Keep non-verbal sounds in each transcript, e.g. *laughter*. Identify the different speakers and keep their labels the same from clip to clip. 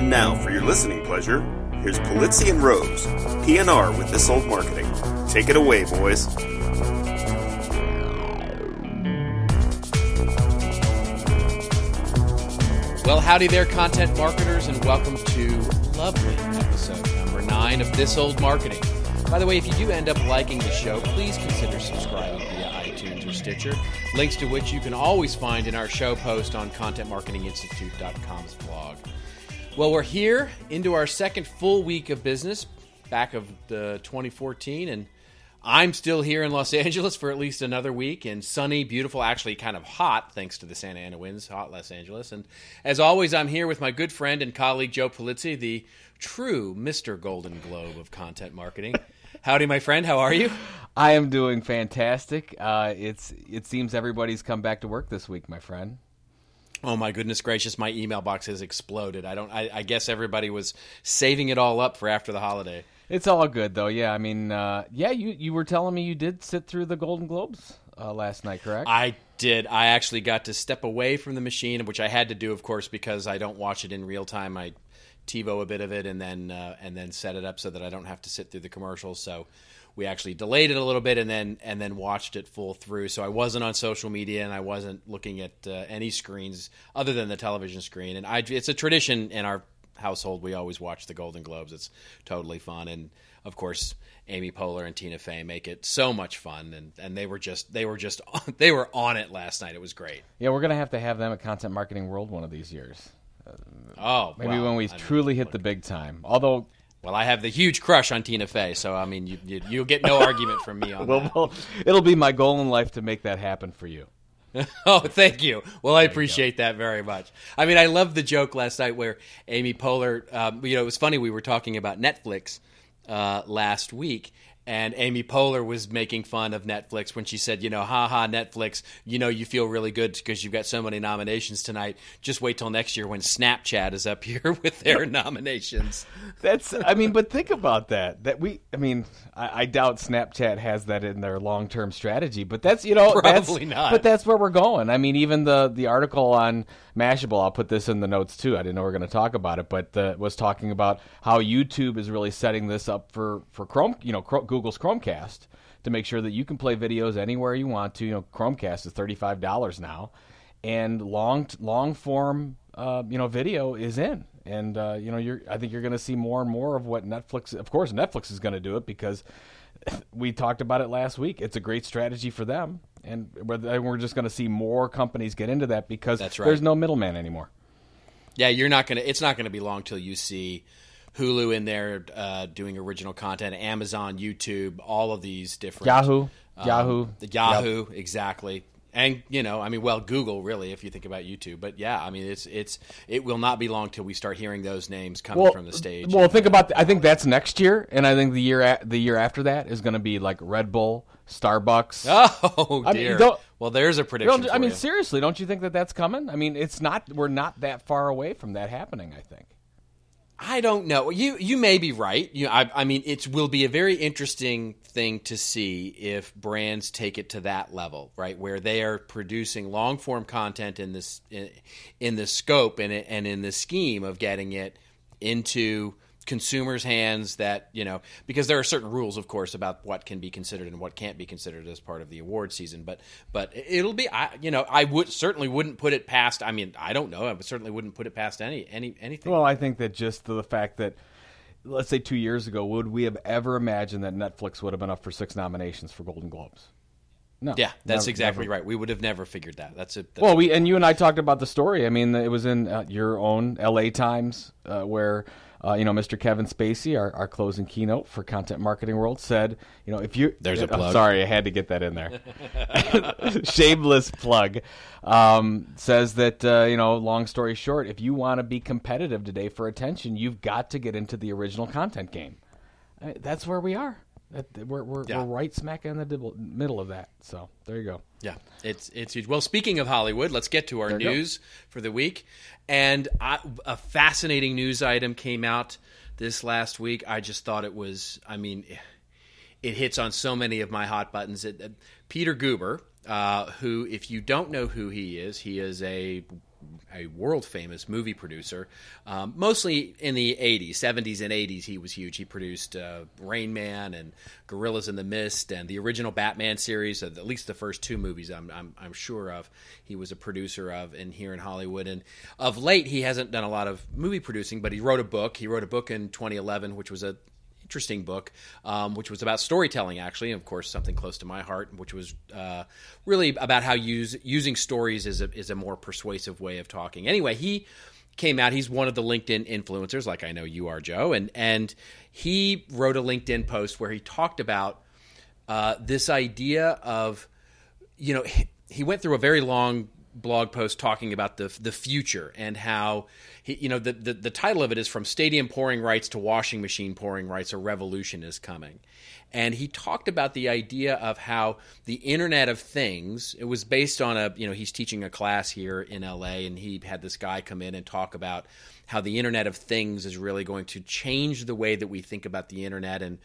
Speaker 1: And now, for your listening pleasure, here's Polizzi and Rose, PNR with This Old Marketing. Take it away, boys.
Speaker 2: Well, howdy there, content marketers, and welcome to lovely episode number nine of This Old Marketing. By the way, if you do end up liking the show, please consider subscribing via iTunes or Stitcher, links to which you can always find in our show post on contentmarketinginstitute.com's blog. Well, we're here into our second full week of business, back of the 2014, and I'm still here in Los *laughs* Angeles for at least another week and sunny, beautiful, actually kind of hot thanks to the Santa Ana winds, hot Los Angeles. And as always, I'm here with my good friend and colleague Joe Polizzi, the true Mr. Golden Globe of content marketing. *laughs* Howdy, my friend. How are you?
Speaker 3: I am doing fantastic. Uh, it's it seems everybody's come back to work this week, my friend.
Speaker 2: Oh my goodness gracious! My email box has exploded. I don't. I, I guess everybody was saving it all up for after the holiday.
Speaker 3: It's all good though. Yeah, I mean, uh, yeah, you you were telling me you did sit through the Golden Globes uh, last night, correct?
Speaker 2: I did. I actually got to step away from the machine, which I had to do, of course, because I don't watch it in real time. I TiVo a bit of it and then uh, and then set it up so that I don't have to sit through the commercials. So we actually delayed it a little bit and then and then watched it full through. So I wasn't on social media and I wasn't looking at uh, any screens other than the television screen. And I, it's a tradition in our household. We always watch the Golden Globes. It's totally fun, and of course, Amy Poehler and Tina Fey make it so much fun. And, and they were just they were just *laughs* they were on it last night. It was great.
Speaker 3: Yeah, we're gonna have to have them at Content Marketing World one of these years.
Speaker 2: Uh, oh,
Speaker 3: maybe well, when we I truly mean, hit the big time. Although
Speaker 2: well, I have the huge crush on Tina Fey, so I mean, you, you will get no argument from me on
Speaker 3: well,
Speaker 2: that.
Speaker 3: Well, it'll be my goal in life to make that happen for you. *laughs*
Speaker 2: oh, thank you. Well, I appreciate that very much. I mean, I love the joke last night where Amy Poehler. Um, you know, it was funny. We were talking about Netflix uh, last week, and Amy Poehler was making fun of Netflix when she said, you know, haha, Netflix, you know, you feel really good because you've got so many nominations tonight. Just wait till next year when Snapchat is up *laughs* here with their nominations.
Speaker 3: That's, I mean, but think about that. That we, I mean, I, I doubt Snapchat has that in their long term strategy, but that's, you know,
Speaker 2: probably not.
Speaker 3: But that's where we're going. I mean, even the the article on Mashable, I'll put this in the notes too. I didn't know we are going to talk about it, but uh, was talking about how YouTube is really setting this up for for Chrome, you know, Google's Chromecast to make sure that you can play videos anywhere you want to. You know, Chromecast is thirty five dollars now, and long long form, uh, you know, video is in. And uh, you know, you're I think you're going to see more and more of what Netflix. Of course, Netflix is going to do it because *laughs* we talked about it last week. It's a great strategy for them, and we're just going to see more companies get into that because
Speaker 2: right.
Speaker 3: there's no middleman anymore.
Speaker 2: Yeah, you're not going to. It's not going to be long till you see Hulu in there uh, doing original content, Amazon, YouTube, all of these different
Speaker 3: Yahoo, um, Yahoo,
Speaker 2: the Yahoo, yep. exactly. And you know, I mean, well, Google really, if you think about YouTube, but yeah, I mean, it's it's it will not be long till we start hearing those names coming
Speaker 3: well,
Speaker 2: from the stage.
Speaker 3: Well, think about, the, I think that's next year, and I think the year a, the year after that is going to be like Red Bull, Starbucks. *laughs*
Speaker 2: Oh dear. I mean, well, there's a prediction.
Speaker 3: I mean,
Speaker 2: you.
Speaker 3: seriously, don't you think that that's coming? I mean, it's not. We're not that far away from that happening. I think.
Speaker 2: I don't know. You you may be right. You, I, I mean, it will be a very interesting thing to see if brands take it to that level, right, where they are producing long form content in this in, in the scope and and in the scheme of getting it into consumers' hands that you know because there are certain rules, of course, about what can be considered and what can't be considered as part of the award season. But but it'll be, I, you know, I would certainly wouldn't put it past. I mean, I don't know, I certainly wouldn't put it past any any anything.
Speaker 3: Well, I think that just the fact that. Let's say two years ago, would we have ever imagined that Netflix would have been up for six nominations for Golden Globes?
Speaker 2: No. Yeah, that's never, exactly never. right. We would have never figured that. That's it.
Speaker 3: Well, we and you and I talked about the story. I mean, it was in uh, your own L.A. Times uh, where uh, you know, Mr. Kevin Spacey, our, our closing keynote for Content Marketing World, said, you know, if you
Speaker 2: there's a *laughs* plug.
Speaker 3: I'm sorry, I had to get that in there. *laughs* Shameless plug. Um, says that uh, you know, long story short, if you want to be competitive today for attention, you've got to get into the original content game. That's where we are. We're we're, yeah. we're right smack in the middle of that. So there you go.
Speaker 2: Yeah, it's it's huge. Well, speaking of Hollywood, let's get to our news for the week. And I, a fascinating news item came out this last week. I just thought it was. I mean, it hits on so many of my hot buttons. It, uh, Peter Guber, uh, who, if you don't know who he is, he is a a world famous movie producer, um, mostly in the 80s, 70s, and 80s. He was huge. He produced uh, Rain Man and Gorillas in the Mist and the original Batman series, at least the first two movies I'm, I'm, I'm sure of. He was a producer of in here in Hollywood. And of late, he hasn't done a lot of movie producing, but he wrote a book. He wrote a book in 2011, which was a interesting book, um, which was about storytelling, actually, and of course, something close to my heart, which was uh, really about how use, using stories is a, is a more persuasive way of talking. Anyway, he came out. He's one of the LinkedIn influencers, like I know you are, Joe, and and he wrote a LinkedIn post where he talked about uh, this idea of, you know, he, he went through a very long blog post talking about the the future and how he, you know the, the, the title of it is from stadium pouring rights to washing machine pouring rights a revolution is coming. And he talked about the idea of how the internet of things it was based on a you know he's teaching a class here in LA and he had this guy come in and talk about how the internet of things is really going to change the way that we think about the internet. And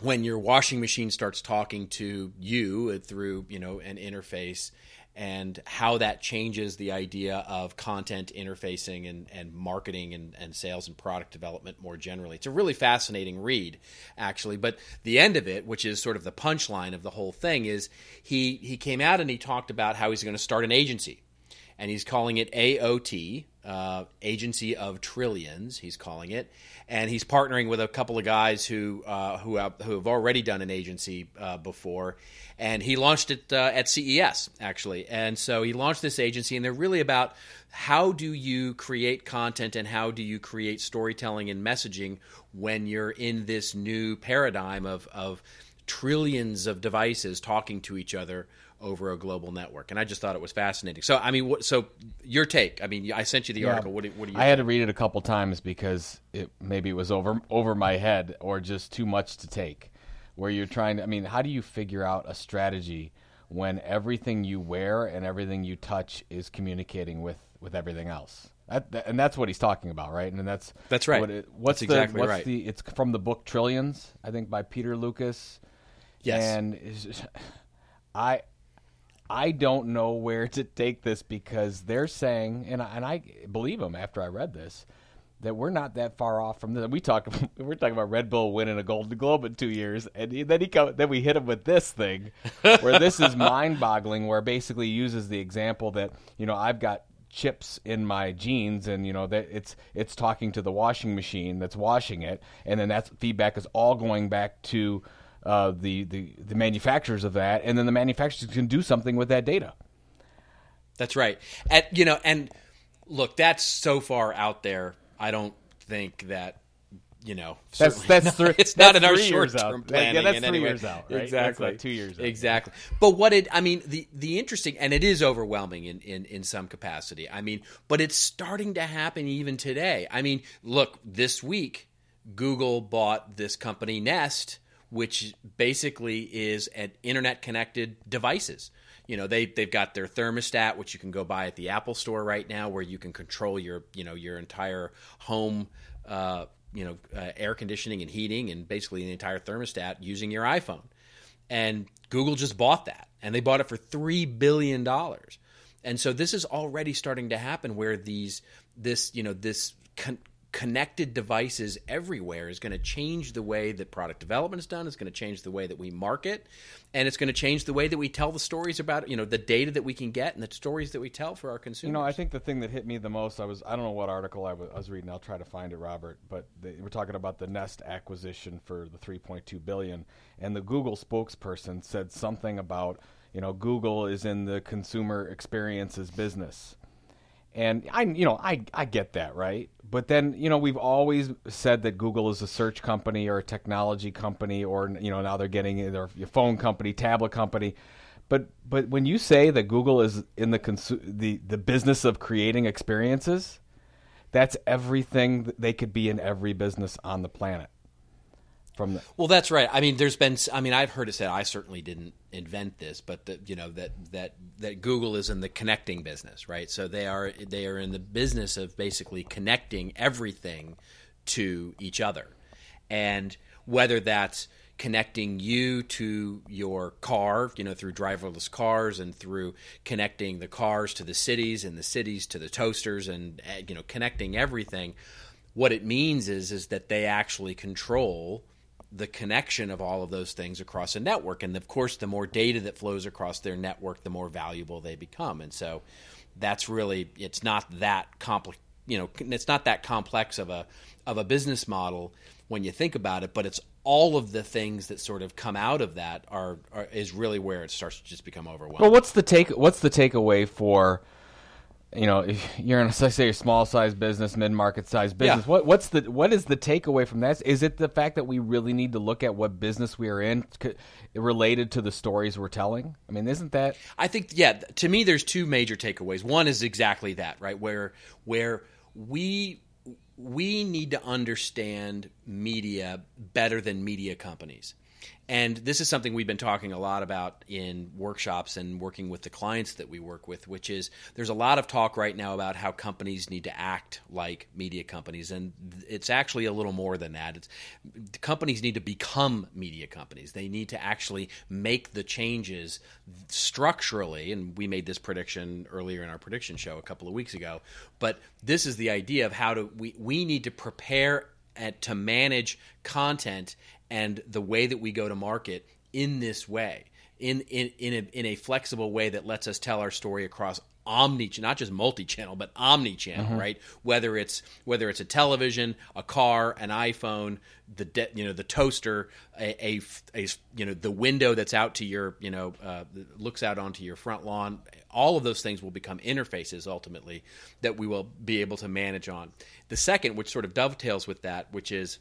Speaker 2: when your washing machine starts talking to you through you know an interface and how that changes the idea of content interfacing and, and marketing and, and sales and product development more generally. It's a really fascinating read, actually. But the end of it, which is sort of the punchline of the whole thing, is he, he came out and he talked about how he's going to start an agency. And he's calling it AOT, uh, Agency of Trillions, he's calling it. And he's partnering with a couple of guys who, uh, who, have, who have already done an agency uh, before and he launched it uh, at CES actually. And so he launched this agency, and they're really about how do you create content and how do you create storytelling and messaging when you're in this new paradigm of of trillions of devices talking to each other over a global network. And I just thought it was fascinating. So, I mean, what, so your take? I mean, I sent you the yeah. article. What do, what do you?
Speaker 3: I think? had to read it a couple times because it maybe it was over over my head or just too much to take where you're trying to I mean, how do you figure out a strategy when everything you wear and everything you touch is communicating with with everything else? That, that, and that's what he's talking about, right? And that's
Speaker 2: that's right.
Speaker 3: What
Speaker 2: it,
Speaker 3: what's
Speaker 2: that's
Speaker 3: the,
Speaker 2: exactly
Speaker 3: what's
Speaker 2: right.
Speaker 3: The, it's from the book Trillions, I think, by Peter Lucas.
Speaker 2: Yes.
Speaker 3: And *sighs* I I don't know where to take this because they're saying, and I, and I believe them after I read this, that we're not that far off from this. We talk *laughs* we're talking about Red Bull winning a Golden Globe in two years, and then he come, then we hit him with this thing, where *laughs* this is mind-boggling. Where basically uses the example that you know I've got chips in my jeans, and you know that it's it's talking to the washing machine that's washing it, and then that feedback is all going back to uh, the, the the manufacturers of that, and then the manufacturers can do something with that data.
Speaker 2: That's right. At you know, and look, that's so far out there I don't think that you know
Speaker 3: that's that's three,
Speaker 2: it's
Speaker 3: that's
Speaker 2: not *laughs* in our short term planning.
Speaker 3: Yeah, that's three
Speaker 2: anyway.
Speaker 3: years out. Right?
Speaker 2: Exactly,
Speaker 3: two years. Out.
Speaker 2: Exactly. But what it, I mean, the the interesting, and it is overwhelming in in in some capacity. I mean, but it's starting to happen even today. I mean, look, this week Google bought this company Nest, which basically is an internet connected devices. You know they they've got their thermostat which you can go buy at the Apple store right now where you can control your you know your entire home uh, you know uh, air conditioning and heating and basically the entire thermostat using your iPhone. And Google just bought that and they bought it for 3 billion dollars. And so this is already starting to happen where these this you know this con- connected devices everywhere is going to change the way that product development is done. It's going to change the way that we market, and it's going to change the way that we tell the stories about you know the data that we can get and the stories that we tell for our consumers.
Speaker 3: You know, I think the thing that hit me the most, I was I don't know what article I was, I was reading. I'll try to find it, Robert. But they, we're talking about the Nest acquisition for the 3.2 billion, and the Google spokesperson said something about you know Google is in the consumer experiences business and I, you know, I, I get that, right? But then, you know, we've always said that Google is a search company or a technology company, or you know, now they're getting their phone company, tablet company. But but when you say that Google is in the consu- the the business of creating experiences, that's everything they could be in every business on the planet from the
Speaker 2: well that's right i mean there's been i mean i've heard it said i certainly didn't invent this but that you know that that that google is in the connecting business right so they are they are in the business of basically connecting everything to each other and whether that's connecting you to your car, you know, through driverless cars and through connecting the cars to the cities and the cities to the toasters and uh, you know connecting everything. What it means is is that they actually control the connection of all of those things across a network. And of course, the more data that flows across their network, the more valuable they become. And so that's really it's not that complex. You know, it's not that complex of a of a business model when you think about it, but it's all of the things that sort of come out of that are, are is really where it starts to just become overwhelming.
Speaker 3: Well, what's the take? What's the takeaway for? You know, if *laughs* you're in, *laughs* a, say, a small size business, mid market size business. Yeah. What what's the what is the takeaway from that? Is it the fact that we really need to look at what business we are in related to the stories we're telling? I mean, isn't that?
Speaker 2: I think yeah. To me, there's two major takeaways. One is exactly that, right? Where where we we need to understand media better than media companies. And this is something we've been talking a lot about in workshops and working with the clients that we work with, which is there's a lot of talk right now about how companies need to act like media companies. And it's actually a little more than that. It's, companies need to become media companies. They need to actually make the changes structurally. And we made this prediction earlier in our prediction show a couple of weeks ago. But this is the idea of how to, we, we need to prepare to manage content and the way that we go to market in this way, in in in a, in a flexible way that lets us tell our story across omni not just multi-channel but omni-channel mm-hmm. right whether it's whether it's a television a car an iphone the de- you know the toaster a, a, a, you know the window that's out to your you know uh, looks out onto your front lawn all of those things will become interfaces ultimately that we will be able to manage on the second which sort of dovetails with that which is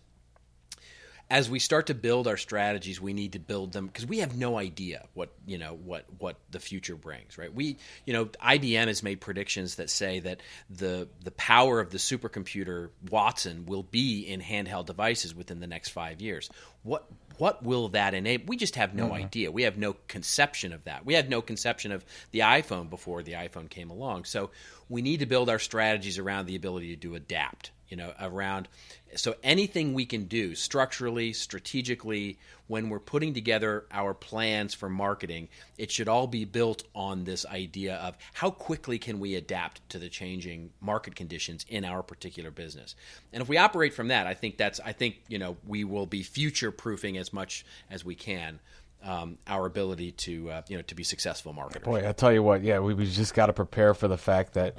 Speaker 2: as we start to build our strategies, we need to build them because we have no idea what you know what what the future brings. Right? We you know IBM has made predictions that say that the the power of the supercomputer Watson will be in handheld devices within the next five years. What what will that enable? We just have no mm-hmm. idea. We have no conception of that. We had no conception of the iPhone before the iPhone came along. So we need to build our strategies around the ability to adapt you know around so anything we can do structurally strategically when we're putting together our plans for marketing it should all be built on this idea of how quickly can we adapt to the changing market conditions in our particular business and if we operate from that i think that's i think you know we will be future proofing as much as we can um, our ability to uh, you know to be successful marketers.
Speaker 3: Boy, I tell you what, yeah, we, we just got to prepare for the fact that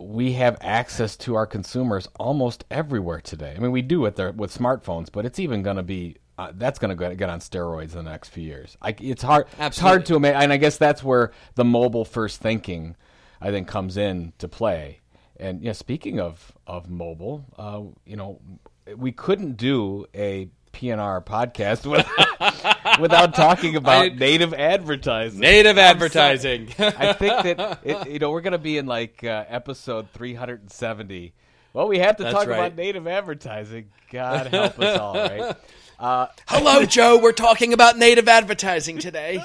Speaker 3: we have access to our consumers almost everywhere today. I mean, we do with their with smartphones, but it's even going to be uh, that's going to get on steroids in the next few years. I, it's hard. Absolutely. It's hard to imagine, and I guess that's where the mobile first thinking, I think, comes in to play. And yeah, speaking of of mobile, uh, you know, we couldn't do a PNR podcast without, *laughs* without talking about I, native advertising.
Speaker 2: Native advertising.
Speaker 3: I think that *laughs* it, you know we're going to be in like uh, episode 370. Well, we have to That's talk right. about native advertising. God help us all, right? *laughs*
Speaker 2: Uh, Hello, Joe. We're talking about native advertising today.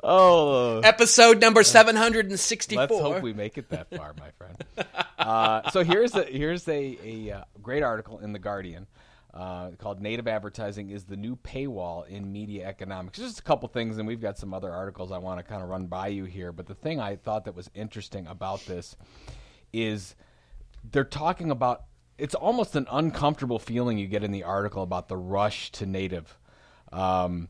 Speaker 3: Oh,
Speaker 2: episode number seven hundred and sixty-four.
Speaker 3: Let's hope we make it that far, my friend. Uh, so here's a here's a, a uh, great article in the Guardian uh, called Native Advertising is the New Paywall in Media Economics. Just a couple things, and we've got some other articles I want to kind of run by you here. But the thing I thought that was interesting about this is they're talking about it's almost an uncomfortable feeling you get in the article about the rush to native. Um,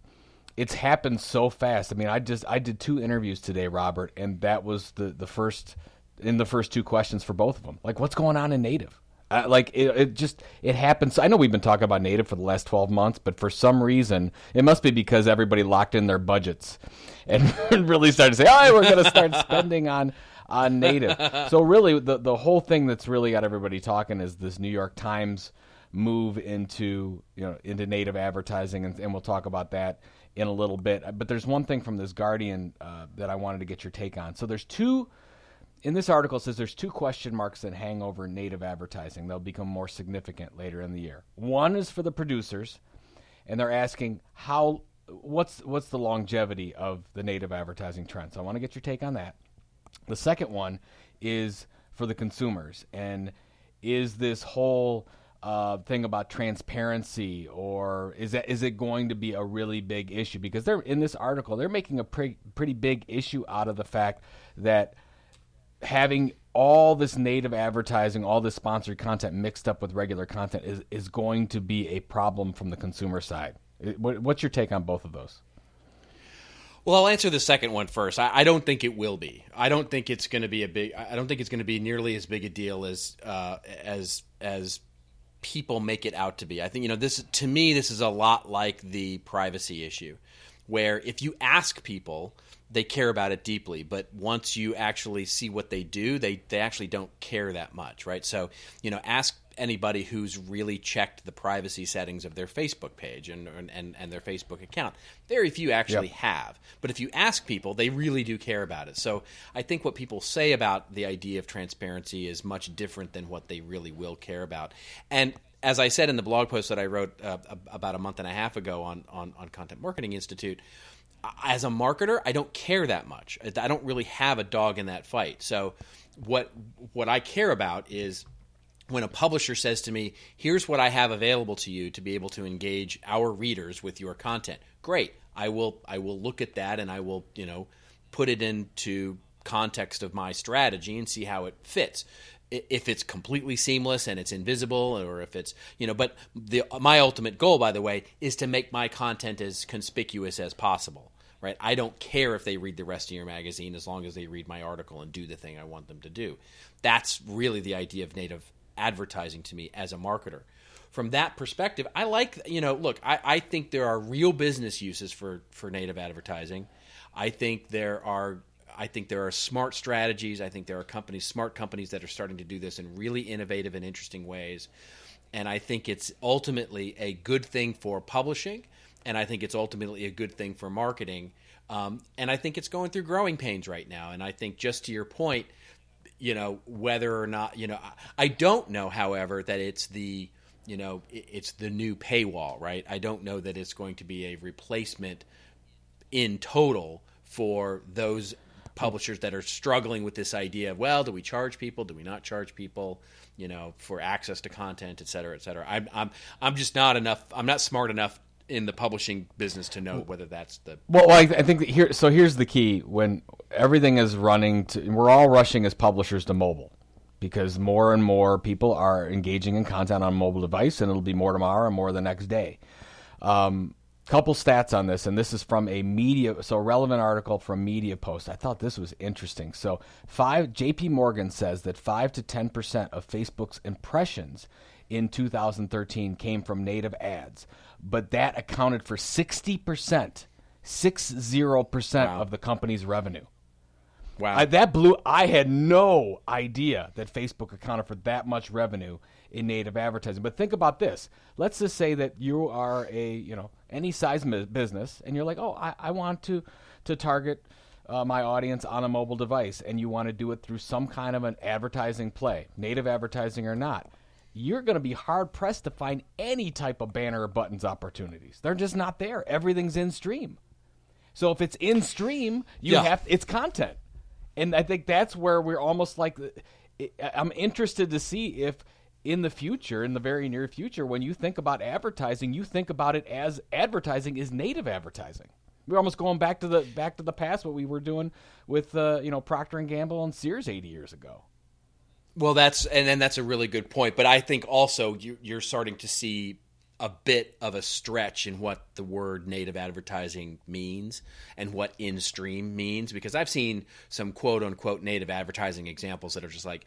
Speaker 3: it's happened so fast. I mean, I just I did two interviews today, Robert, and that was the the first in the first two questions for both of them. Like, what's going on in native? Uh, like it, it, just it happens. I know we've been talking about native for the last twelve months, but for some reason, it must be because everybody locked in their budgets and *laughs* really started to say, "Oh, we're going to start spending on on native." So really, the the whole thing that's really got everybody talking is this New York Times move into you know into native advertising, and, and we'll talk about that in a little bit. But there's one thing from this Guardian uh, that I wanted to get your take on. So there's two in this article says there's two question marks that hang over native advertising. They'll become more significant later in the year. One is for the producers, and they're asking how what's what's the longevity of the native advertising trend. So I want to get your take on that. The second one is for the consumers, and is this whole uh, thing about transparency, or is that is it going to be a really big issue? Because they're in this article, they're making a pre- pretty big issue out of the fact that having all this native advertising, all this sponsored content mixed up with regular content is is going to be a problem from the consumer side. What, what's your take on both of those?
Speaker 2: Well, I'll answer the second one first. I, I don't think it will be. I don't think it's going to be a big. I don't think it's going to be nearly as big a deal as uh, as as people make it out to be. I think you know this. To me, this is a lot like the privacy issue, where if you ask people, they care about it deeply, but once you actually see what they do, they they actually don't care that much, right? So you know, ask anybody who's really checked the privacy settings of their Facebook page and and, and their Facebook account. Very few actually yep. have. But if you ask people, they really do care about it. So I think what people say about the idea of transparency is much different than what they really will care about. And as I said in the blog post that I wrote uh, about a month and a half ago on, on, on Content Marketing Institute, as a marketer, I don't care that much. I don't really have a dog in that fight. So what what I care about is when a publisher says to me, "Here's what I have available to you to be able to engage our readers with your content." Great. I will I will look at that and I will, you know, put it into context of my strategy and see how it fits. If it's completely seamless and it's invisible, or if it's you know, but the my ultimate goal, by the way, is to make my content as conspicuous as possible. Right? I don't care if they read the rest of your magazine as long as they read my article and do the thing I want them to do. That's really the idea of native advertising to me as a marketer. From that perspective, I like you know, look, I, I think there are real business uses for for native advertising. I think there are I think there are smart strategies. I think there are companies, smart companies that are starting to do this in really innovative and interesting ways. And I think it's ultimately a good thing for publishing, and I think it's ultimately a good thing for marketing. Um, and I think it's going through growing pains right now. And I think just to your point, you know whether or not you know I don't know however that it's the you know it's the new paywall right I don't know that it's going to be a replacement in total for those publishers that are struggling with this idea of well do we charge people do we not charge people you know for access to content et cetera et cetera I'm I'm I'm just not enough I'm not smart enough in the publishing business to know whether that's the
Speaker 3: well. well I, I, think here. So here's the key: when everything is running, to, we're all rushing as publishers to mobile because more and more people are engaging in content on mobile device, and it'll be more tomorrow and more the next day. Um, couple stats on this, and this is from a media, so a relevant article from Media Post. I thought this was interesting. So, five J.P. Morgan says that five to ten percent of Facebook's impressions in 2013 came from native ads, but that accounted for 60%, 60% wow. of the company's revenue. Wow. I, that blew I had no idea that Facebook accounted for that much revenue in native advertising. But think about this. Let's just say that you are a, you know, any size business and you're like, "Oh, I, I want to to target uh, my audience on a mobile device and you want to do it through some kind of an advertising play, native advertising or not." You're going to be hard pressed to find any type of banner or buttons opportunities. They're just not there. Everything's in stream. So if it's in stream, you yeah. have it's content. And I think that's where we're almost like I'm interested to see if in the future, in the very near future, when you think about advertising, you think about it as advertising is native advertising. We're almost going back to the back to the past, what we were doing with uh, you know Procter and Gamble and Sears 80 years ago.
Speaker 2: Well, that's and then that's a really good point. But I think also you, you're starting to see a bit of a stretch in what the word native advertising means and what in stream means because I've seen some quote unquote native advertising examples that are just like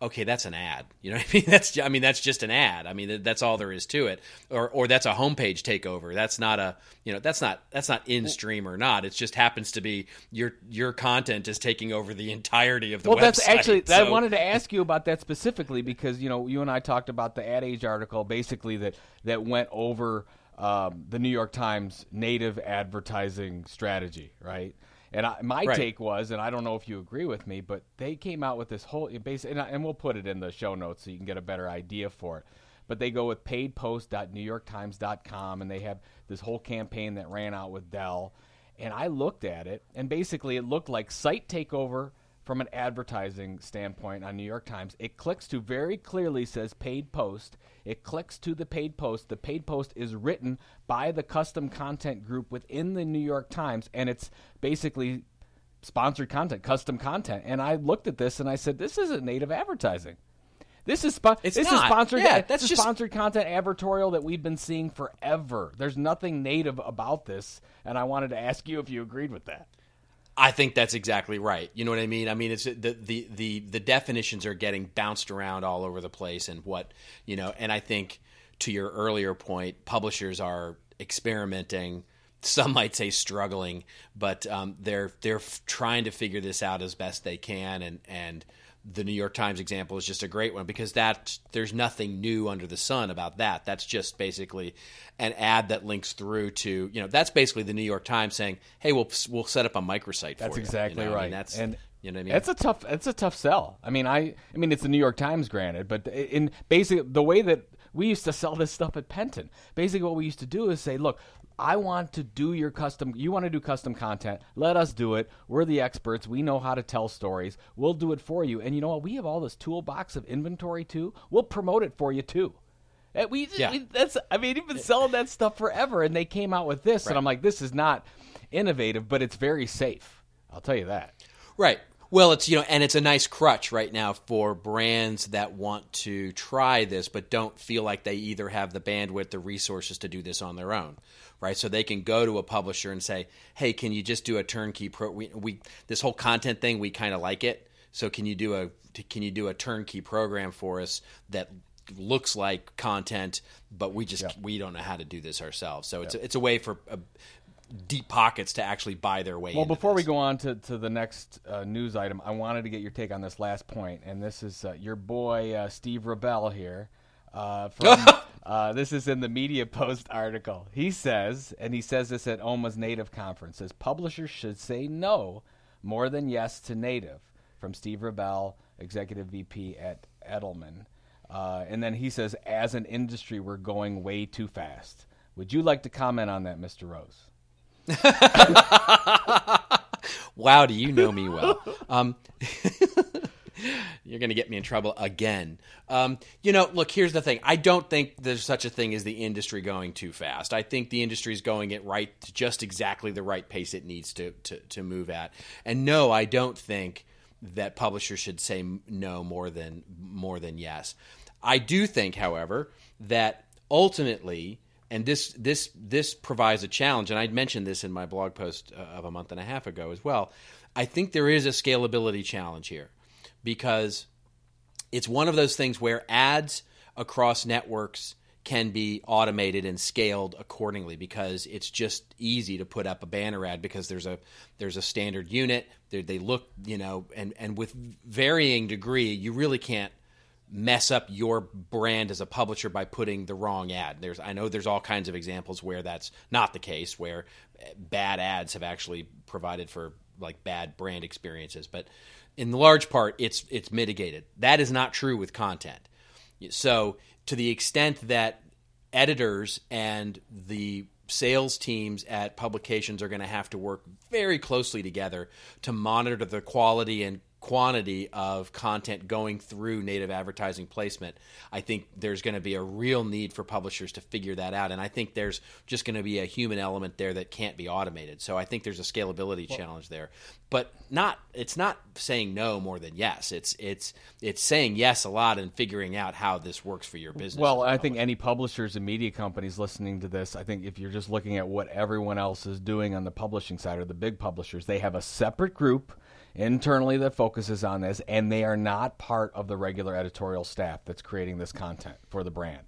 Speaker 2: okay, that's an ad. *laughs* You know what I mean? That's I mean that's just an ad. I mean that's all there is to it. Or or that's a homepage takeover. That's not a you know that's not that's not in stream or not. It just happens to be your your content is taking over the entirety of the
Speaker 3: well,
Speaker 2: website.
Speaker 3: that's actually
Speaker 2: so.
Speaker 3: I wanted to ask you about that specifically because you know you and I talked about the Ad Age article basically that that went over um, the New York Times native advertising strategy, right? And I, my right. take was, and I don't know if you agree with me, but they came out with this whole base, and, and we'll put it in the show notes so you can get a better idea for it. But they go with paidpost.newyorktimes.com, and they have this whole campaign that ran out with Dell. And I looked at it, and basically it looked like site takeover from an advertising standpoint on New York Times. It clicks to very clearly says paid post. It clicks to the paid post. The paid post is written by the custom content group within the New York Times, and it's basically sponsored content, custom content. And I looked at this and I said, this isn't native advertising. This is spo-
Speaker 2: It's
Speaker 3: this
Speaker 2: not.
Speaker 3: is sponsored.
Speaker 2: Yeah, that's just-
Speaker 3: sponsored content advertorial that we've been seeing forever. There's nothing native about this, and I wanted to ask you if you agreed with that.
Speaker 2: I think that's exactly right. You know what I mean? I mean, it's the the the the definitions are getting bounced around all over the place, and what you know. And I think to your earlier point, publishers are experimenting. Some might say struggling, but um, they're they're trying to figure this out as best they can. And and the New York Times example is just a great one because that there's nothing new under the sun about that. That's just basically an ad that links through to you know that's basically the New York Times saying, "Hey, we'll we'll set up a microsite."
Speaker 3: That's
Speaker 2: for
Speaker 3: exactly
Speaker 2: You know, I
Speaker 3: right.
Speaker 2: mean, that's
Speaker 3: and
Speaker 2: you know what I mean.
Speaker 3: It's a tough. It's a tough sell. I mean, I. I mean, it's the New York Times, granted, but in basically the way that we used to sell this stuff at Penton, basically what we used to do is say, look. I want to do your custom. You want to do custom content? Let us do it. We're the experts. We know how to tell stories. We'll do it for you. And you know what? We have all this toolbox of inventory too. We'll promote it for you too. Eh, and we,
Speaker 2: Yeah.
Speaker 3: we- that's. I mean, you've been selling that stuff forever, and they came out with this, and I'm like, this is not innovative, but it's very safe. I'll tell you that.
Speaker 2: Right. Well, it's you know, and it's a nice crutch right now for brands that want to try this but don't feel like they either have the bandwidth, the resources to do this on their own. Right, so they can go to a publisher and say, "Hey, can you just do a turnkey pro? We, we this whole content thing, we kind of like it. So can you do a can you do a turnkey program for us that looks like content, but we just we don't know how to do this ourselves. So it's a, it's a way for uh, deep pockets to actually buy their way.
Speaker 3: Well, before we go on to, to the next uh, news item, I wanted to get your take on this last point, and this is uh, your boy uh, Steve Rubel here. Uh, from, *laughs* uh, this is in the Media Post article. He says, and he says this at OMMA's Native conference, says publishers should say no more than yes to Native. From Steve Rubel, Executive VP at Edelman. Uh, and then he says, as an industry, we're going way too fast. Would you like to comment on that, Mr. Rose? *laughs*
Speaker 2: Wow, do you know me well? Um, *laughs* you're going to get me in trouble again. Um, you know, look, here's the thing. I don't think there's such a thing as the industry going too fast. I think the industry is going at right, just exactly the right pace it needs to, to, to move at. And no, I don't think that publishers should say no more than more than yes. I do think, however, that ultimately and this this this provides a challenge and i mentioned this in my blog post uh, of a month and a half ago as well. I think there is a scalability challenge here because it's one of those things where ads across networks can be automated and scaled accordingly because it's just easy to put up a banner ad because there's a there's a standard unit. They they look you know and and with varying degree you really can't mess up your brand as a publisher by putting the wrong ad. There's I know there's all kinds of examples where that's not the case where eh, bad ads have actually provided for like bad brand experiences, but in large part it's it's mitigated. That is not true with content. So to the extent that editors and the sales teams at publications are going to have to work very closely together to monitor the quality and quantity of content going through native advertising placement. I think there's going to be a real need for publishers to figure that out. And I think there's just going to be a human element there that can't be automated. So I think there's a scalability challenge there. But not it's not saying no more than yes. It's it's it's saying yes a lot and figuring out how this works for your business.
Speaker 3: Well, I think any publishers and media companies listening to this, I think if you're just looking at what everyone else is doing on the publishing side or the big publishers, they have a separate group internally that focuses on this, and they are not part of the regular editorial staff that's creating this content for the brand.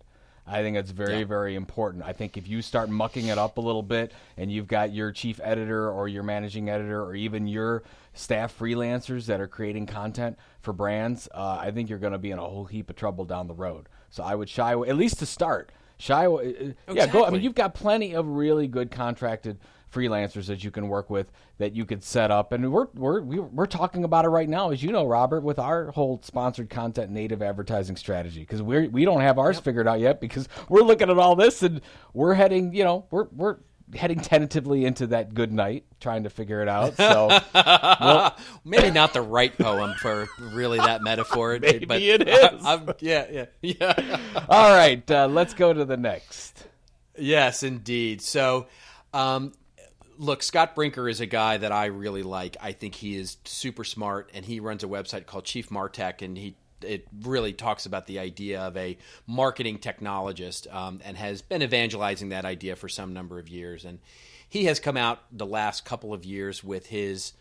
Speaker 3: I think it's very,
Speaker 2: Yeah.
Speaker 3: very important. I think if you start mucking it up a little bit and you've got your chief editor or your managing editor or even your staff freelancers that are creating content for brands, uh, I think you're going to be in a whole heap of trouble down the road. So I would shy away, at least to start. Shy away. uh, Yeah, go. I mean, you've got plenty of really good contracted freelancers that you can work with that you could set up and we're we're we- we're talking about it right now as you know Robert with our whole sponsored content native advertising strategy because we're we don't have ours figured out yet because we're looking at all this and we're heading you know we're we're heading tentatively into that good night, trying to figure it out. So *laughs*
Speaker 2: well, maybe not the right poem for really that metaphor. *laughs*
Speaker 3: maybe
Speaker 2: but
Speaker 3: it is.
Speaker 2: I, I'm, yeah, yeah, yeah.
Speaker 3: All right, uh, let's go to the next.
Speaker 2: Yes, indeed. So, um, look, Scott Brinker is a guy that I really like. I think he is super smart, and he runs a website called Chief Martech, and he it really talks about the idea of a marketing technologist, um, and has been evangelizing that idea for some number of years. And he has come out the last couple of years with his.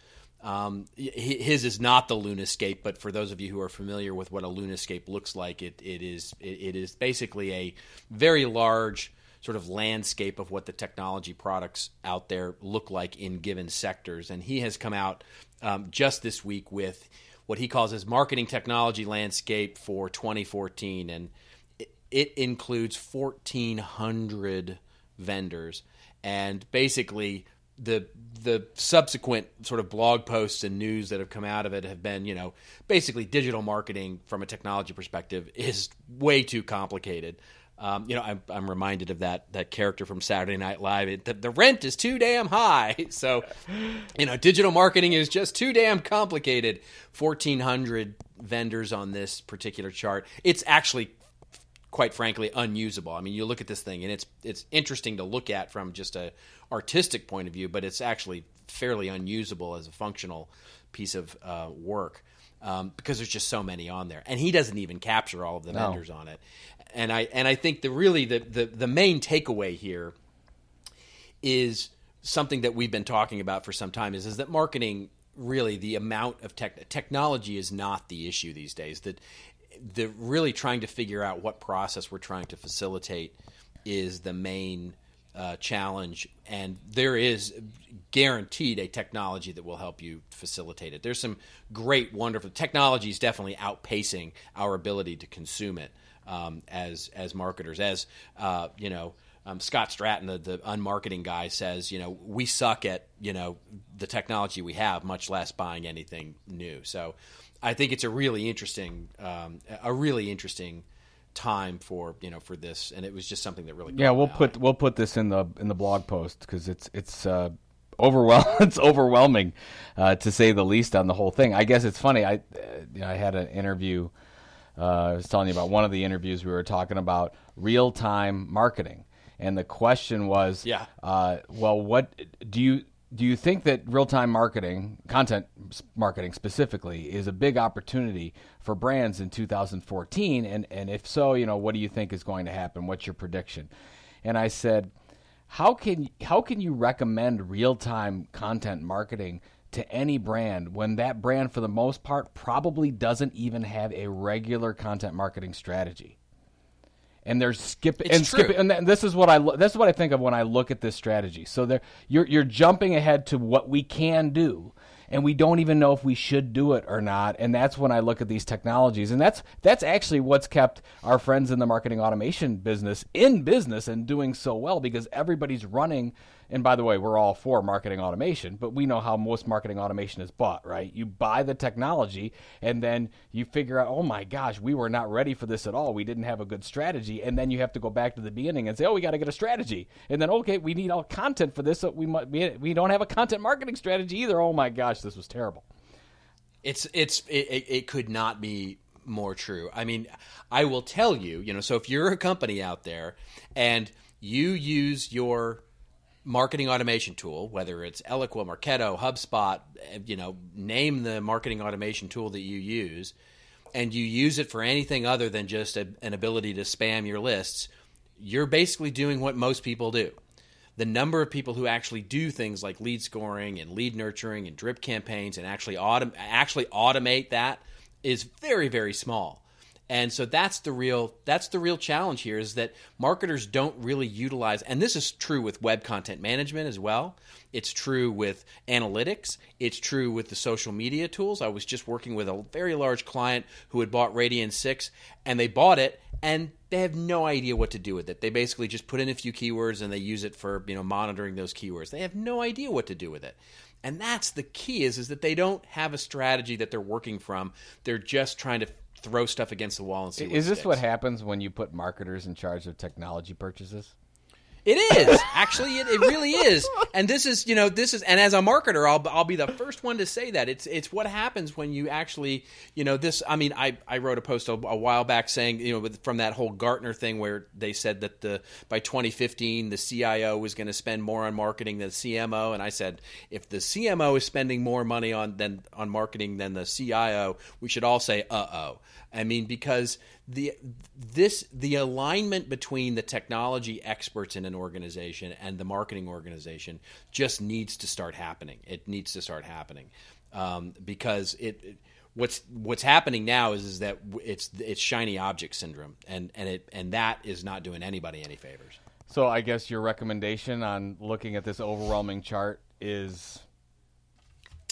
Speaker 2: Um, his is not the LUMAscape, but for those of you who are familiar with what a LUMAscape looks like, it, it is it, it is basically a very large sort of landscape of what the technology products out there look like in given sectors. And he has come out um, just this week with what he calls his marketing technology landscape for 2014, and it, it includes 1,400 vendors, and basically the the subsequent sort of blog posts and news that have come out of it have been, you know, basically digital marketing from a technology perspective is way too complicated. Um, you know, I'm, I'm, reminded of that that character from Saturday Night Live. It, the, the, rent is too damn high, *laughs* so you know, digital marketing is just too damn complicated. Fourteen hundred vendors on this particular chart. It's actually, quite frankly, unusable. I mean, you look at this thing, and it's it's interesting to look at from just a artistic point of view, but it's actually fairly unusable as a functional piece of uh, work. Um, because there's just so many on there, and he doesn't even capture all of the no. vendors on it. And I and I think the really the, the the main takeaway here is something that we've been talking about for some time is is that marketing really the amount of tech, technology is not the issue these days. That the really trying to figure out what process we're trying to facilitate is the main uh, challenge and there is guaranteed a technology that will help you facilitate it there's some great wonderful technology is definitely outpacing our ability to consume it um, as as marketers. As uh, you know, um, Scott Stratten, the, the unmarketing guy, says, you know, we suck at you know the technology we have, much less buying anything new. So, I think it's a really interesting, um, a really interesting time for you know for this, and it was just something that really
Speaker 3: yeah. We'll put we'll put this in the in the blog post because it's it's. Uh, overwhelm *laughs* it's overwhelming uh, to say the least on the whole thing. I guess it's funny. I uh, you know, I had an interview uh, I was telling you about one of the interviews we were talking about real time marketing, and the question was,
Speaker 2: yeah,
Speaker 3: uh, well, what do you do you think that real time marketing, content marketing specifically, is a big opportunity for brands in 2014? And and if so, you know, what do you think is going to happen? What's your prediction? And I said, how can how can you recommend real time content marketing to any brand when that brand, for the most part, probably doesn't even have a regular content marketing strategy. And they're skipping and skipping, and this is what I this is what I think of when I look at this strategy. So there, you're you're jumping ahead to what we can do, and we don't even know if we should do it or not. And that's when I look at these technologies, and that's that's actually what's kept our friends in the marketing automation business in business and doing so well because everybody's running and by the way, we're all for marketing automation, but we know how most marketing automation is bought, right? You buy the technology and then you figure out, oh my gosh, we were not ready for this at all. We didn't have a good strategy. And then you have to go back to the beginning and say, oh, we got to get a strategy. And then, okay, we need all content for this. So we, might, we, we don't have a content marketing strategy either. Oh my gosh, this was terrible.
Speaker 2: It's, it's, it, it could not be more true. I mean, I will tell you, you know, so if you're a company out there and you use your marketing automation tool, whether it's Eloqua, Marketo, HubSpot, you know, name the marketing automation tool that you use, and you use it for anything other than just a, an ability to spam your lists, you're basically doing what most people do. The number of people who actually do things like lead scoring and lead nurturing and drip campaigns and actually autom- actually automate that is very very small. And so that's the real that's the real challenge here is that marketers don't really utilize and this is true with web content management as well. It's true with analytics, it's true with the social media tools. I was just working with a very large client who had bought Radian6 and they bought it and they have no idea what to do with it. They basically just put in a few keywords and they use it for, you know, monitoring those keywords. They have no idea what to do with it. And that's the key is is that they don't have a strategy that they're working from. They're just trying to throw stuff against the wall and see. What.
Speaker 3: Is this
Speaker 2: sticks.
Speaker 3: what happens when you put marketers in charge of technology purchases?
Speaker 2: It is actually. It, it really is. And this is, you know, this is. And as a marketer, I'll I'll be the first one to say that it's it's what happens when you actually, you know, this. I mean, I I wrote a post a, a while back saying, you know, with, from that whole Gartner thing where they said that the by 2015 the CIO was going to spend more on marketing than the CMO, and I said if the CMO is spending more money on than on marketing than the CIO, we should all say, uh oh. I mean, because the this the alignment between the technology experts in an organization and the marketing organization just needs to start happening. It needs to start happening um, because it, it, what's what's happening now is is that it's it's shiny object syndrome and and it and that is not doing anybody any favors.
Speaker 3: So I guess your recommendation on looking at this overwhelming chart is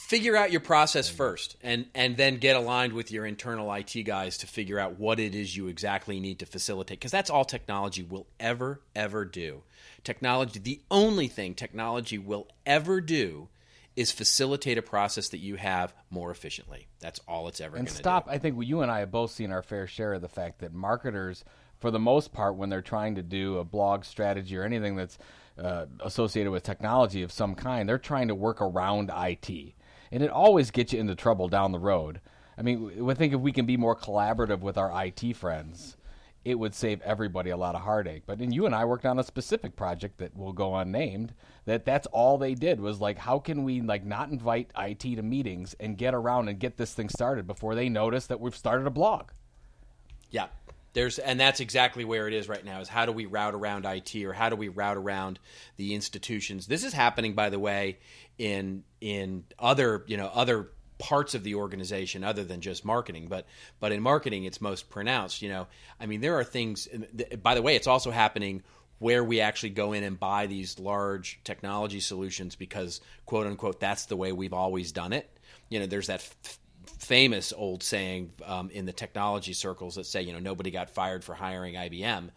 Speaker 2: figure out your process first and and then get aligned with your internal IT guys to figure out what it is you exactly need to facilitate because that's all technology will ever ever do. Technology the only thing technology will ever do is facilitate a process that you have more efficiently. That's all it's ever going
Speaker 3: and
Speaker 2: to do.
Speaker 3: stop. I think you and I have both seen our fair share of the fact that marketers, for the most part, when they're trying to do a blog strategy or anything that's uh, associated with technology of some kind, they're trying to work around IT and it always gets you into trouble down the road. I mean, I think if we can be more collaborative with our IT friends, it would save everybody a lot of heartache. But then you and I worked on a specific project that will go unnamed. That that's all they did was like, how can we like not invite IT to meetings and get around and get this thing started before they notice that we've started a blog?
Speaker 2: Yeah, there's and that's exactly where it is right now. Is how do we route around IT or how do we route around the institutions? This is happening, by the way, in in other you know other parts of the organization other than just marketing but but in marketing it's most pronounced you know i mean there are things by the way it's also happening where we actually go in and buy these large technology solutions because quote unquote that's the way we've always done it you know there's that famous old saying um, in the technology circles that say you know nobody got fired for hiring ibm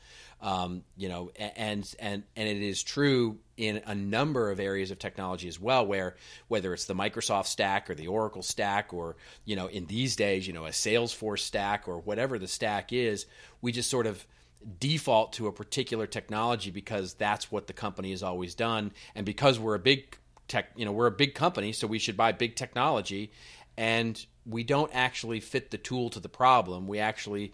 Speaker 2: um, you know, and and and it is true in a number of areas of technology as well, where whether it's the Microsoft stack or the Oracle stack, or you know, in these days, you know, a Salesforce stack or whatever the stack is, we just sort of default to a particular technology because that's what the company has always done, and because we're a big tech, you know, we're a big company, so we should buy big technology, and we don't actually fit the tool to the problem. We actually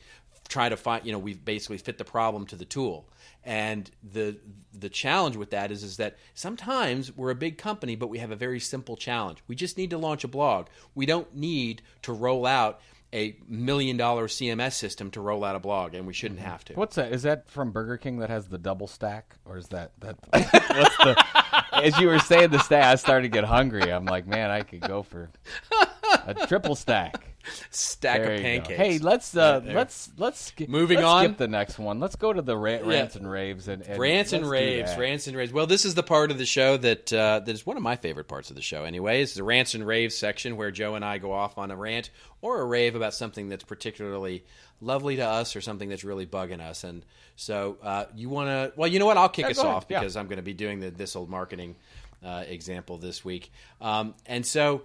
Speaker 2: try to find you know we've basically fit the problem to the tool and the the challenge with that is is that sometimes we're a big company but we have a very simple challenge we just need to launch a blog we don't need to roll out a million dollar CMS system to roll out a blog, and we shouldn't mm-hmm. have to.
Speaker 3: What's that? Is that from Burger King that has the double stack, or is that that? *laughs* what's the? As you were saying the stack, I started to get hungry. I'm like, man, I could go for *laughs* a triple stack
Speaker 2: stack there of pancakes.
Speaker 3: Hey, let's uh, let's let's skip,
Speaker 2: moving
Speaker 3: let's
Speaker 2: on.
Speaker 3: Skip the next one. Let's go to the ra- rants and raves and, and
Speaker 2: rants and raves, rants and raves. Well, this is the part of the show that uh, that is one of my favorite parts of the show. Anyway, it's the rants and raves section where Joe and I go off on a rant or a rave about something that's particularly lovely to us or something that's really bugging us. And so uh, you want to? Well, you know what? I'll kick
Speaker 3: yeah,
Speaker 2: us off yeah. because I'm going to be doing the this old marketing uh, example this week. Um, and so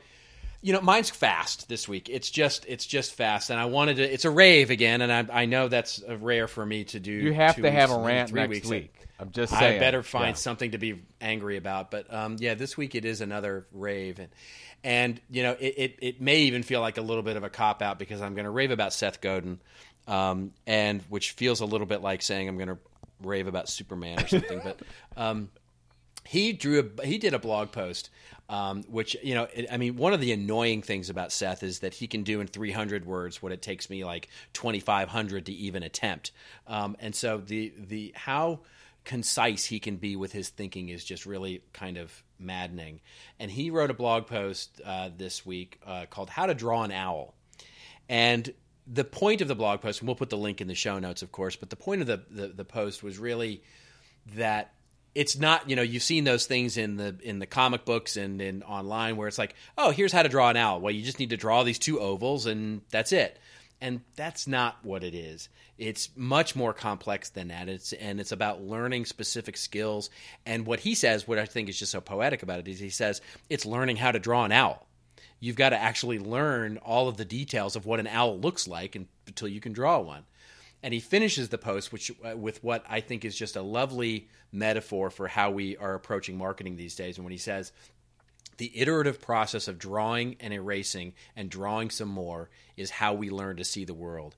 Speaker 2: you know mine's fast this week. It's just it's just fast. And i wanted to it's a rave again and i, I know that's rare for me to do
Speaker 3: you have to have a rant
Speaker 2: three
Speaker 3: next
Speaker 2: weeks.
Speaker 3: week. I'm just saying.
Speaker 2: i better find
Speaker 3: yeah.
Speaker 2: something to be angry about. But um, yeah this week it is another rave. And and you know it, it, it may even feel like a little bit of a cop out because i'm going to rave about seth godin um, and which feels a little bit like saying i'm going to rave about superman or something. But um, he drew a, he did a blog post um, which you know it, i mean one of the annoying things about seth is that he can do in 300 words what it takes me like 2500 to even attempt. Um, and so the the how concise he can be with his thinking is just really kind of maddening. And he wrote a blog post uh, this week uh, called how to draw an owl. And the point of the blog post and we'll put the link in the show notes of course but the point of the, the, the post was really that it's not you know you've seen those things in the in the comic books and in online where it's like oh here's how to draw an owl. Well you just need to draw these two ovals and that's it. And that's not what it is. It's much more complex than that. It's and it's about learning specific skills. And what he says what i think is just so poetic about it is he says it's learning how to draw an owl. You've got to actually learn all of the details of what an owl looks like and, until you can draw one and he finishes the post which uh, with what I think is just a lovely metaphor for how we are approaching marketing these days. And when he says, the iterative process of drawing and erasing and drawing some more is how we learn to see the world.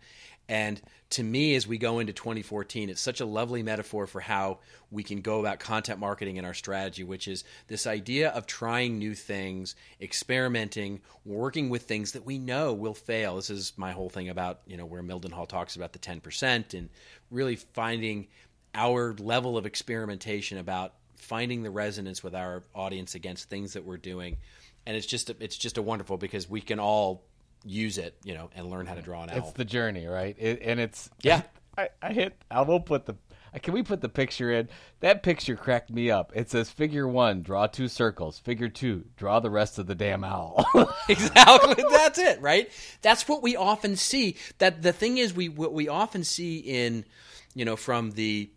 Speaker 2: And to me, as we go into 2014, it's such a lovely metaphor for how we can go about content marketing and our strategy, which is this idea of trying new things, experimenting, working with things that we know will fail. This is my whole thing about, you know, where Mildenhall talks about the 10% and really finding our level of experimentation about finding the resonance with our audience against things that we're doing. And it's just it's just a wonderful because we can all use it, you know, and learn how to draw an owl.
Speaker 3: It's the journey, right? It, and it's
Speaker 2: yeah. *laughs*
Speaker 3: I, I hit. I will put the. Can we put the picture in? That picture cracked me up. It says figure one, draw two circles. Figure two, draw the rest of the damn owl. *laughs* *laughs*
Speaker 2: exactly. That's it, right? That's what we often see. That the thing is, we what we often see in, you know, from the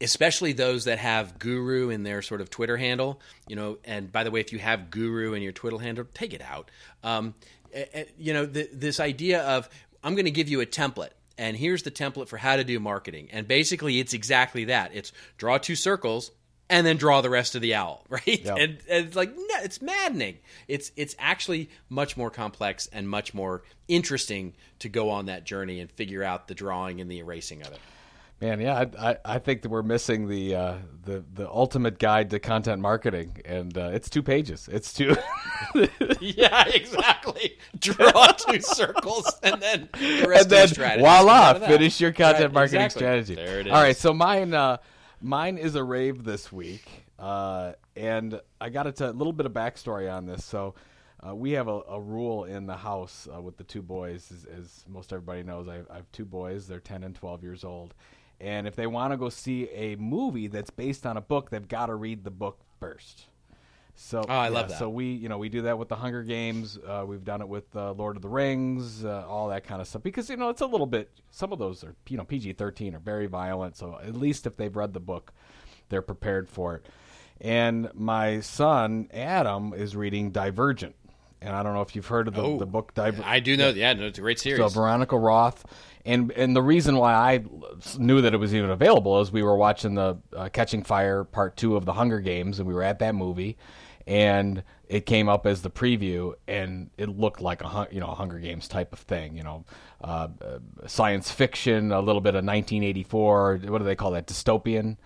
Speaker 2: especially those that have guru in their sort of Twitter handle, you know, and by the way, if you have guru in your Twitter handle, take it out. Um, you know, this idea of I'm going to give you a template, and here's the template for how to do marketing, and basically it's exactly that. It's draw two circles and then draw the rest of the owl, *laughs* right? And, and, it's like no, it's maddening. It's it's actually much more complex and much more interesting to go on that journey and figure out the drawing and the erasing of it.
Speaker 3: Man, yeah, I, I, I think that we're missing the uh, the the ultimate guide to content marketing, and uh, it's two pages. It's two. *laughs*
Speaker 2: yeah, exactly. Draw *laughs* two circles, and then the rest
Speaker 3: and then,
Speaker 2: of the strategy.
Speaker 3: Voila! Finish your content right, marketing
Speaker 2: exactly.
Speaker 3: strategy.
Speaker 2: There it is.
Speaker 3: All right, so mine uh, mine is a rave this week, uh, and I got a little bit of backstory on this. So. Uh, we have a, a, rule in the house uh, with the two boys, as, as most everybody knows. I, I, have two boys; they're ten and twelve years old, and if they want to go see a movie that's based on a book, they've got to read the book first. So
Speaker 2: oh, I
Speaker 3: yeah,
Speaker 2: love that.
Speaker 3: So we, you know, we do that with the Hunger Games. Uh, we've done it with uh, Lord of the Rings, uh, all that kind of stuff. Because you know, it's a little bit. Some of those are, you know, PG thirteen are very violent. So at least if they've read the book, they're prepared for it. And my son Adam is reading Divergent, and I don't know if you've heard of the,
Speaker 2: oh,
Speaker 3: the book Divergent.
Speaker 2: I do know. Yeah, no, it's a great series.
Speaker 3: So Veronica Roth and and the reason why I knew that it was even available is we were watching the uh, Catching Fire Part Two of the Hunger Games, and we were at that movie, and it came up as the preview, and it looked like a you know a Hunger Games type of thing, you know, uh, uh, science fiction, a little bit of 1984. What do they call that? Dystopian,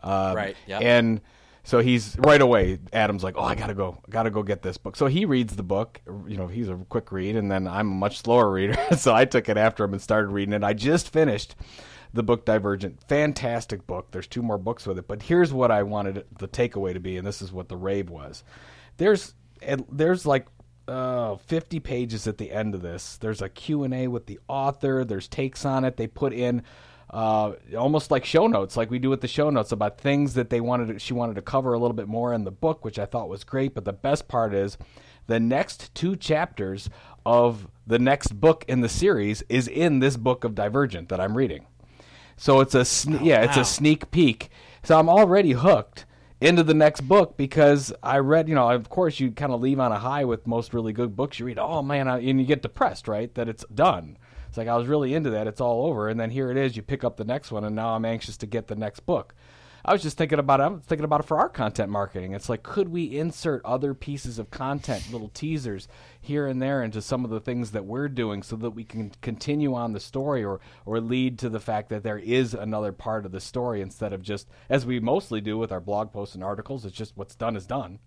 Speaker 2: uh, right? Yeah,
Speaker 3: and so he's right away. Adam's like, "Oh, I gotta go, gotta go get this book." So he reads the book. You know, he's a quick read, and then I'm a much slower reader. *laughs* so I took it after him and started reading it. I just finished the book Divergent. Fantastic book. There's two more books with it, but here's what I wanted the takeaway to be, and this is what the rave was. There's there's like uh, 50 pages at the end of this. There's a Q&A with the author. There's takes on it. They put in uh, almost like show notes, like we do with the show notes about things that they wanted. To, she wanted to cover a little bit more in the book, which I thought was great. But the best part is the next two chapters of the next book in the series is in this book of Divergent that I'm reading. So it's a sne- oh, yeah, it's wow. a sneak peek. So I'm already hooked into the next book because I read, you know, of course you kind of leave on a high with most really good books. You read, oh man, and you get depressed, right? That it's done. It's like I was really into that. It's all over, and then here it is. You pick up the next one, and now I'm anxious to get the next book. I was just thinking about it. I'm thinking about it for our content marketing. It's like, could we insert other pieces of content, little teasers here and there into some of the things that we're doing so that we can continue on the story or, or lead to the fact that there is another part of the story instead of just, as we mostly do with our blog posts and articles, it's just what's done is done.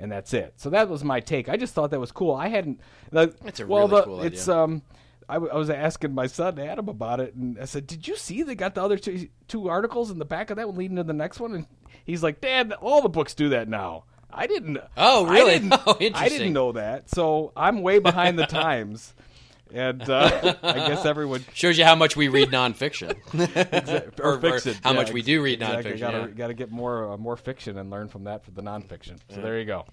Speaker 3: And that's it. So that was my take. I just thought that was cool. I hadn't.
Speaker 2: it's a well, really the, cool
Speaker 3: it's um I, w- I was asking my son Adam about it, and I said, "Did you see they got the other two, two articles in the back of that one leading to the next one?" And he's like, "Dad, all the books do that now." I didn't.
Speaker 2: Oh, really?
Speaker 3: I didn't, *laughs*
Speaker 2: oh,
Speaker 3: I didn't know that. So I'm way behind the times. And uh, *laughs* I guess everyone
Speaker 2: shows you how much we read nonfiction, *laughs*
Speaker 3: or, or, fiction.
Speaker 2: Or how yeah, much we do read
Speaker 3: exactly.
Speaker 2: nonfiction.
Speaker 3: Got to
Speaker 2: yeah.
Speaker 3: got to get more uh, more fiction and learn from that for the nonfiction. So yeah. there you go.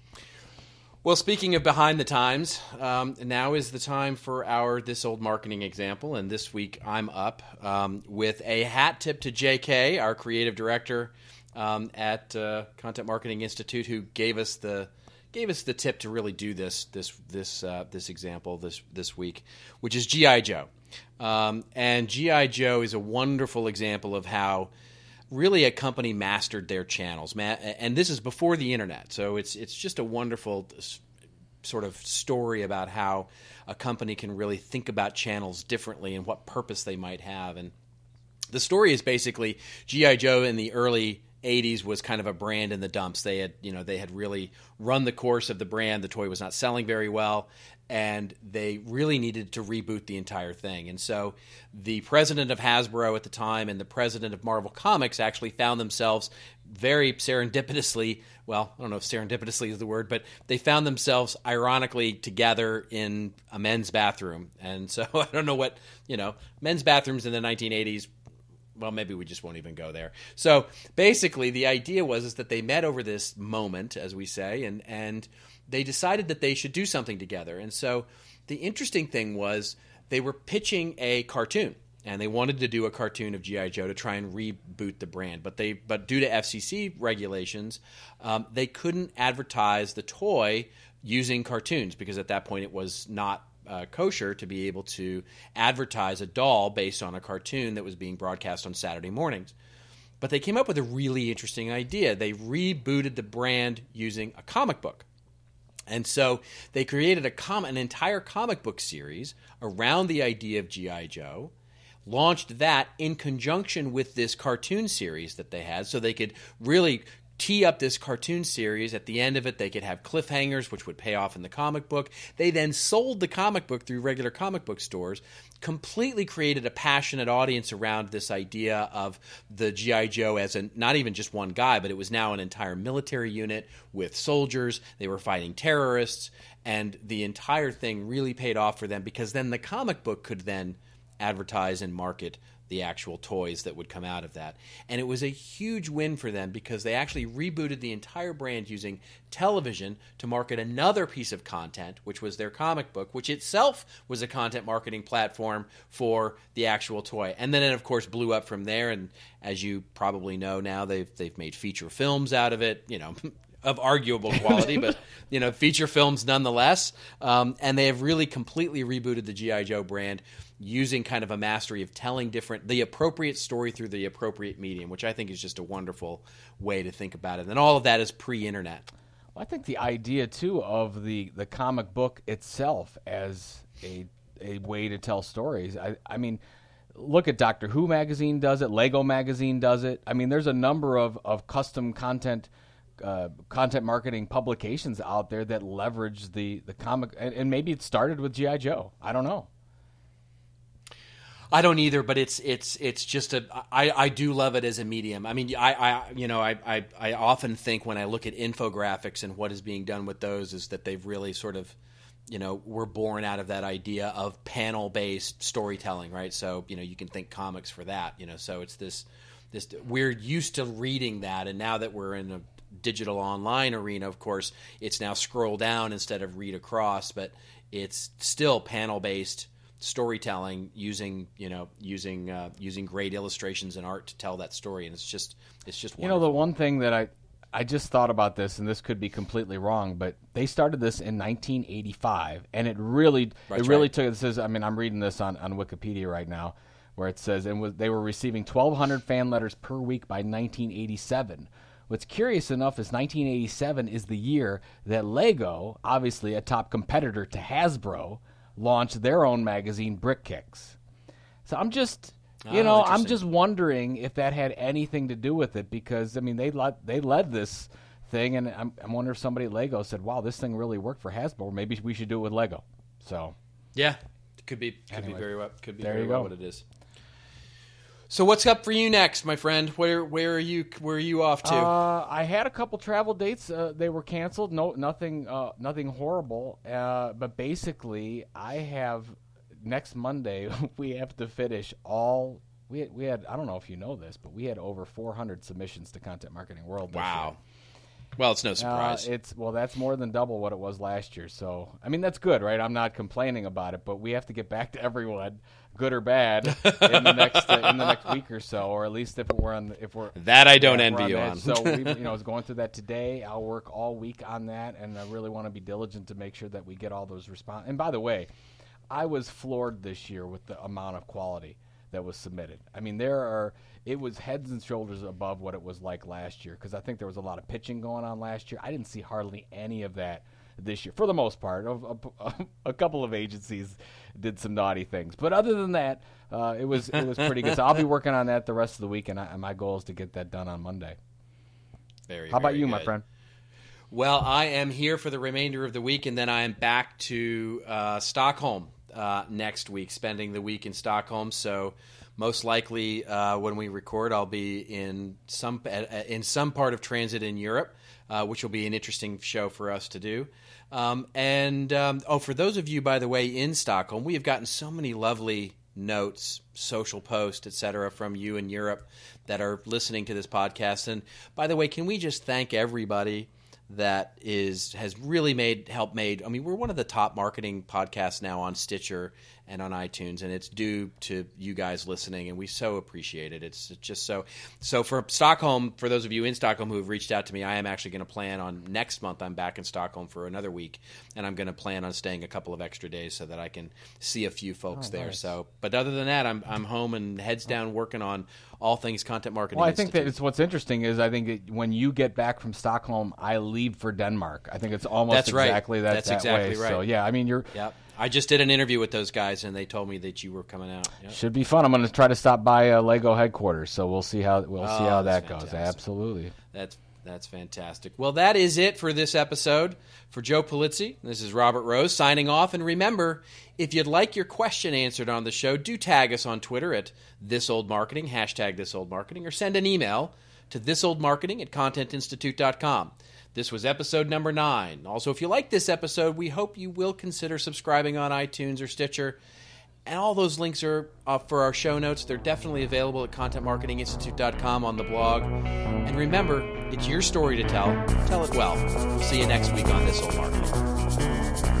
Speaker 2: Well, speaking of behind the times, um, now is the time for our this old marketing example. And this week I'm up um, with a hat tip to JK, our creative director um, at uh, Content Marketing Institute, who gave us the gave us the tip to really do this this this uh, this example this this week, which is GI Joe. Um, and GI Joe is a wonderful example of how really a company mastered their channels. And this is before the internet, so it's it's just a wonderful sort of story about how a company can really think about channels differently and what purpose they might have. And the story is basically GI Joe in the early 80s was kind of a brand in the dumps. They had, you know, they had really run the course of the brand. The toy was not selling very well, and they really needed to reboot the entire thing. And so the president of Hasbro at the time and the president of Marvel Comics actually found themselves very serendipitously, well, I don't know if serendipitously is the word, but they found themselves ironically together in a men's bathroom. And so *laughs* I don't know what, you know, men's bathrooms in the 1980s well maybe we just won't even go there. So basically the idea was is that they met over this moment as we say and and they decided that they should do something together. And so the interesting thing was they were pitching a cartoon and they wanted to do a cartoon of GI Joe to try and reboot the brand, but they but due to FCC regulations, um, they couldn't advertise the toy using cartoons because at that point it was not uh, kosher to be able to advertise a doll based on a cartoon that was being broadcast on Saturday mornings. But they came up with a really interesting idea. They rebooted the brand using a comic book. And so they created a com- an entire comic book series around the idea of G.I. Joe, launched that in conjunction with this cartoon series that they had, so they could really tee up this cartoon series. At the end of it, they could have cliffhangers, which would pay off in the comic book. They then sold the comic book through regular comic book stores, completely created a passionate audience around this idea of the G.I. Joe as a, not even just one guy, but it was now an entire military unit with soldiers. They were fighting terrorists, and the entire thing really paid off for them because then the comic book could then advertise and market the actual toys that would come out of that. And it was a huge win for them because they actually rebooted the entire brand using television to market another piece of content, which was their comic book, which itself was a content marketing platform for the actual toy. And then it, of course, blew up from there. And as you probably know now, they've, they've made feature films out of it. You know, *laughs* of arguable quality, but *laughs* you know, feature films nonetheless. Um, and they have really completely rebooted the GI Joe brand using kind of a mastery of telling different the appropriate story through the appropriate medium, which I think is just a wonderful way to think about it. And all of that is pre-internet.
Speaker 3: Well, I think the idea too of the the comic book itself as a a way to tell stories. I I mean look at Doctor Who magazine does it, Lego magazine does it. I mean, there's a number of, of custom content uh, content marketing publications out there that leverage the the comic, and, and maybe it started with GI Joe. I don't know.
Speaker 2: I don't either, but it's it's it's just a I, I do love it as a medium. I mean, I, I you know I, I I often think when I look at infographics and what is being done with those is that they've really sort of you know were born out of that idea of panel based storytelling, right? So you know you can think comics for that, you know. So it's this this we're used to reading that, and now that we're in a digital online arena, of course, it's now scroll down instead of read across, but it's still panel based storytelling using you know using uh, using great illustrations and art to tell that story, and it's just it's just wonderful.
Speaker 3: you know the one thing that I I just thought about this, and this could be completely wrong, but they started this in 1985, and it really That's it really right. took. It says, I mean I'm reading this on on Wikipedia right now, where it says and was, they were receiving 1,200 fan letters per week by 1987. What's curious enough is 1987 is the year that Lego, obviously a top competitor to Hasbro, launched their own magazine, Brick Kicks. So I'm just, you oh, know, I'm just wondering if that had anything to do with it because I mean they led they led this thing, and I'm, I wonder if somebody at Lego said, "Wow, this thing really worked for Hasbro. Maybe we should do it with Lego." So
Speaker 2: yeah, could be could anyway, be very well could be
Speaker 3: there
Speaker 2: very
Speaker 3: you
Speaker 2: well
Speaker 3: go.
Speaker 2: what it is. So what's up for you next, my friend? Where where are you where are you off to?
Speaker 3: Uh, I had a couple travel dates. Uh, they were canceled. No, nothing, uh, nothing horrible. Uh, but basically, I have next Monday. *laughs* we have to finish all. We had, we had. I don't know if you know this, but we had over 400 submissions to Content Marketing World.
Speaker 2: Wow. Well, it's no uh, surprise.
Speaker 3: it's well, that's more than double what it was last year. So, I mean, that's good, right? I'm not complaining about it, but we have to get back to everyone good or bad in the *laughs* next uh, in the next week or so, or at least if we're on if we're
Speaker 2: that I don't envy on you on.
Speaker 3: so we, *laughs* you know, I was going through that today. I'll work all week on that, and I really want to be diligent to make sure that we get all those response. And by the way, I was floored this year with the amount of quality that was submitted. I mean, there are it was heads and shoulders above what it was like last year because I think there was a lot of pitching going on last year. I didn't see hardly any of that this year, for the most part. A, *laughs* a, a couple of agencies did some naughty things, but other than that, uh, it was it was pretty good. So I'll be *laughs* working on that the rest of the week, and, I, my goal is to get that done on Monday.
Speaker 2: Very.
Speaker 3: How about you,
Speaker 2: good.
Speaker 3: my friend?
Speaker 2: Well, I am here for the remainder of the week, and then I am back to uh, Stockholm uh, next week, spending the week in Stockholm. So, most likely, uh, when we record, I'll be in some uh, in some part of transit in Europe, uh, which will be an interesting show for us to do. Um, and um, oh, for those of you, by the way, in Stockholm, we have gotten so many lovely notes, social posts, etc., from you in Europe that are listening to this podcast. And by the way, can we just thank everybody? That is has really made help made. I mean, we're one of the top marketing podcasts now on Stitcher and on iTunes, and it's due to you guys listening, and we so appreciate it. It's just so so for Stockholm. For those of you in Stockholm who have reached out to me, I am actually going to plan on next month. I'm back in Stockholm for another week, and I'm going to plan on staying a couple of extra days so that I can see a few folks oh, there.
Speaker 3: nice.
Speaker 2: So, but other than that, I'm I'm home and heads down working on all things content marketing.
Speaker 3: Well, I think that it's what's interesting is I think it, when you get back from Stockholm, I leave for Denmark. I think it's almost
Speaker 2: That's right.
Speaker 3: exactly that,
Speaker 2: That's
Speaker 3: that
Speaker 2: exactly
Speaker 3: way.
Speaker 2: right.
Speaker 3: So yeah, I mean you're
Speaker 2: Yep. I just did an interview with those guys, and they told me that you were coming out. Yep.
Speaker 3: should be fun. I'm going to try to stop by uh, Lego headquarters, so we'll see how we'll see
Speaker 2: Oh,
Speaker 3: how
Speaker 2: that's
Speaker 3: that goes. Absolutely.
Speaker 2: That's that's fantastic. Well, that is it for this episode. For Joe Polizzi, this is Robert Rose signing off. And remember, if you'd like your question answered on the show, do tag us on Twitter at thisoldmarketing, hashtag thisoldmarketing, or send an email to thisoldmarketing at contentinstitute.com. This was episode number nine. Also, if you like this episode, we hope you will consider subscribing on iTunes or Stitcher. And all those links are for our show notes. They're definitely available at contentmarketinginstitute.com on the blog. And remember, it's your story to tell. Tell it well. We'll see you next week on This Old Marketing.